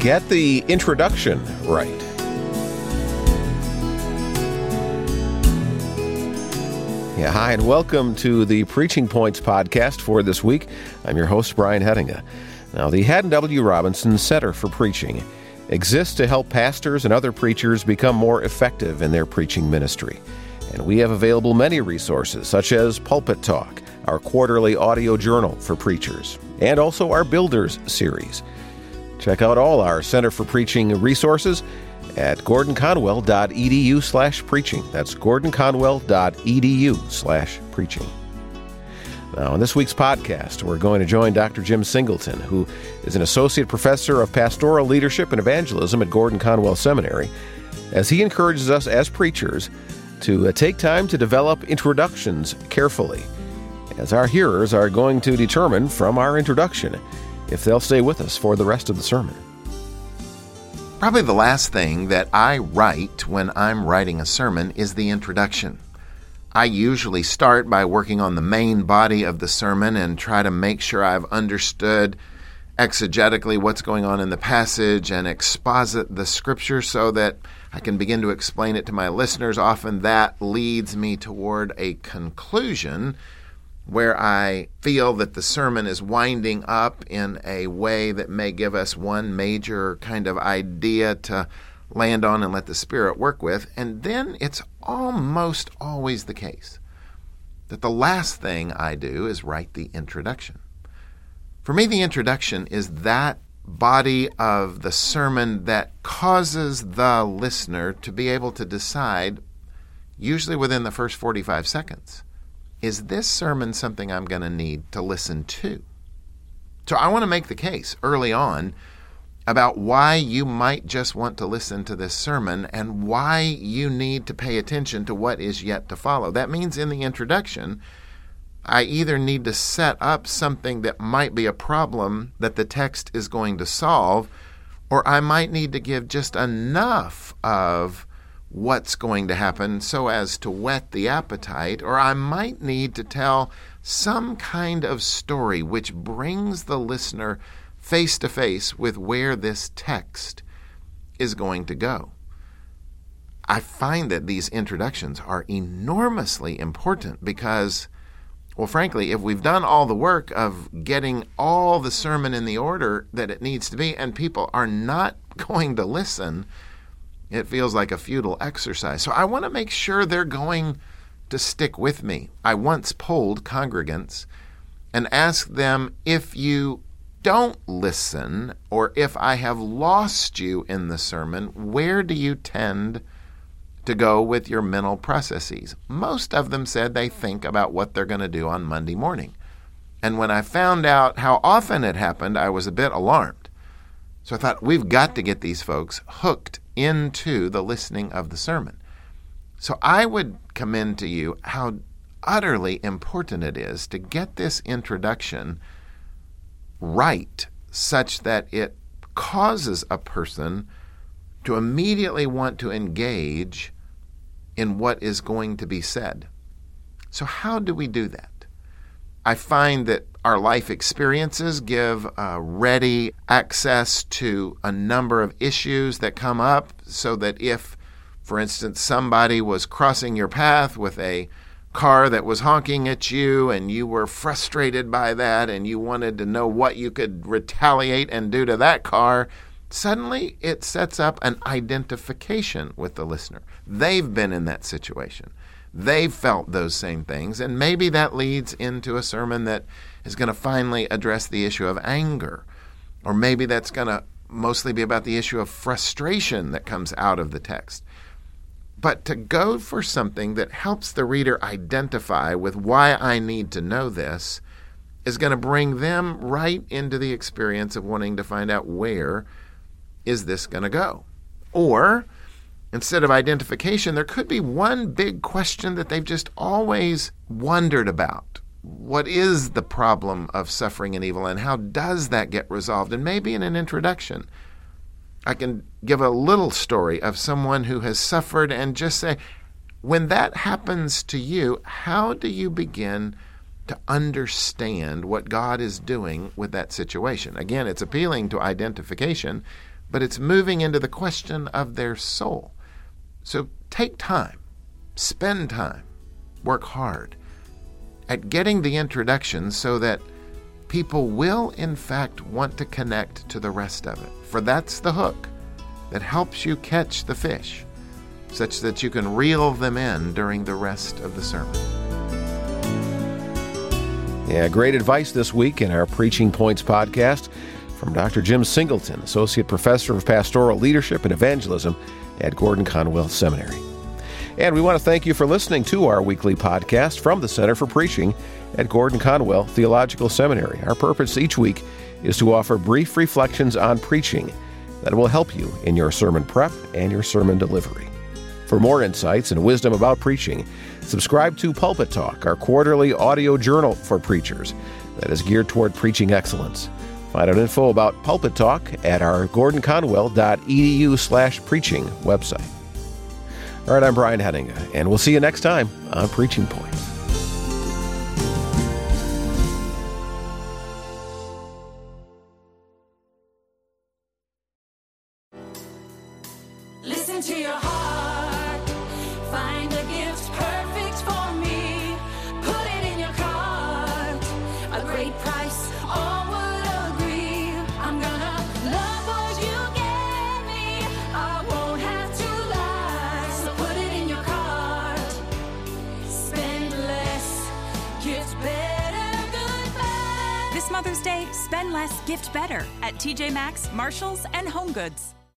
get the introduction right. Yeah, hi, and welcome to the Preaching Points podcast for this week. I'm your host, Brian Hettinga. Now, the Haddon W. Robinson Center for Preaching exists to help pastors and other preachers become more effective in their preaching ministry. And we have available many resources, such as Pulpit Talk, our quarterly audio journal for preachers, and also our Builders series. Check out all our Center for Preaching resources at gordonconwell.edu slash preaching. That's gordonconwell.edu slash preaching. Now, in this week's podcast, we're going to join Dr. Jim Singleton, who is an associate professor of pastoral leadership and evangelism at Gordon Conwell Seminary, as he encourages us as preachers to uh, take time to develop introductions carefully, as our hearers are going to determine from our introduction if they'll stay with us for the rest of the sermon. Probably the last thing that I write when I'm writing a sermon is the introduction. I usually start by working on the main body of the sermon and try to make sure I've understood exegetically what's going on in the passage and exposit the scripture so that I can begin to explain it to my listeners. Often that leads me toward a conclusion where I feel that the sermon is winding up in a way that may give us one major kind of idea to land on and let the Spirit work with. And then it's almost always the case that the last thing I do is write the introduction. For me, the introduction is that body of the sermon that causes the listener to be able to decide, usually within the first 45 seconds is this sermon something I'm going to need to listen to? So I want to make the case early on about why you might just want to listen to this sermon and why you need to pay attention to what is yet to follow. That means in the introduction, I either need to set up something that might be a problem that the text is going to solve, or I might need to give just enough of what's going to happen so as to whet the appetite, or I might need to tell some kind of story which brings the listener face to face with where this text is going to go. I find that these introductions are enormously important because, well, frankly, if we've done all the work of getting all the sermon in the order that it needs to be, and people are not going to listen, it feels like a futile exercise. So I want to make sure they're going to stick with me. I once polled congregants and asked them if you don't listen or if I have lost you in the sermon, where do you tend to go with your mental processes? Most of them said they think about what they're going to do on Monday morning. And when I found out how often it happened, I was a bit alarmed. So I thought, we've got to get these folks hooked into the listening of the sermon. So I would commend to you how utterly important it is to get this introduction right such that it causes a person to immediately want to engage in what is going to be said. So, how do we do that? I find that our life experiences give uh, ready access to a number of issues that come up so that if, for instance, somebody was crossing your path with a car that was honking at you and you were frustrated by that and you wanted to know what you could retaliate and do to that car, suddenly it sets up an identification with the listener. They've been in that situation. They've felt those same things, and maybe that leads into a sermon that is going to finally address the issue of anger. Or maybe that's going to mostly be about the issue of frustration that comes out of the text. But to go for something that helps the reader identify with why I need to know this is going to bring them right into the experience of wanting to find out where is this going to go. Or instead of identification, there could be one big question that they've just always wondered about. What is the problem of suffering and evil, and how does that get resolved? And maybe in an introduction, I can give a little story of someone who has suffered and just say, when that happens to you, how do you begin to understand what God is doing with that situation? Again, it's appealing to identification, but it's moving into the question of their soul. So take time, spend time, work hard at getting the introduction so that people will, in fact, want to connect to the rest of it. For that's the hook that helps you catch the fish, such that you can reel them in during the rest of the sermon. Yeah, great advice this week in our Preaching Points podcast from Dr. Jim Singleton, Associate Professor of Pastoral Leadership and Evangelism at Gordon Conwell Seminary. And we want to thank you for listening to our weekly podcast from the Center for Preaching at Gordon Conwell Theological Seminary. Our purpose each week is to offer brief reflections on preaching that will help you in your sermon prep and your sermon delivery. For more insights and wisdom about preaching, subscribe to Pulpit Talk, our quarterly audio journal for preachers that is geared toward preaching excellence. Find out info about Pulpit Talk at our gordonconwell.edu slash preaching website. All right, I'm Brian Hettinga, and we'll see you next time on Preaching Points. Listen to your heart. Spend less, gift better at TJ Maxx, Marshalls, and Home Goods.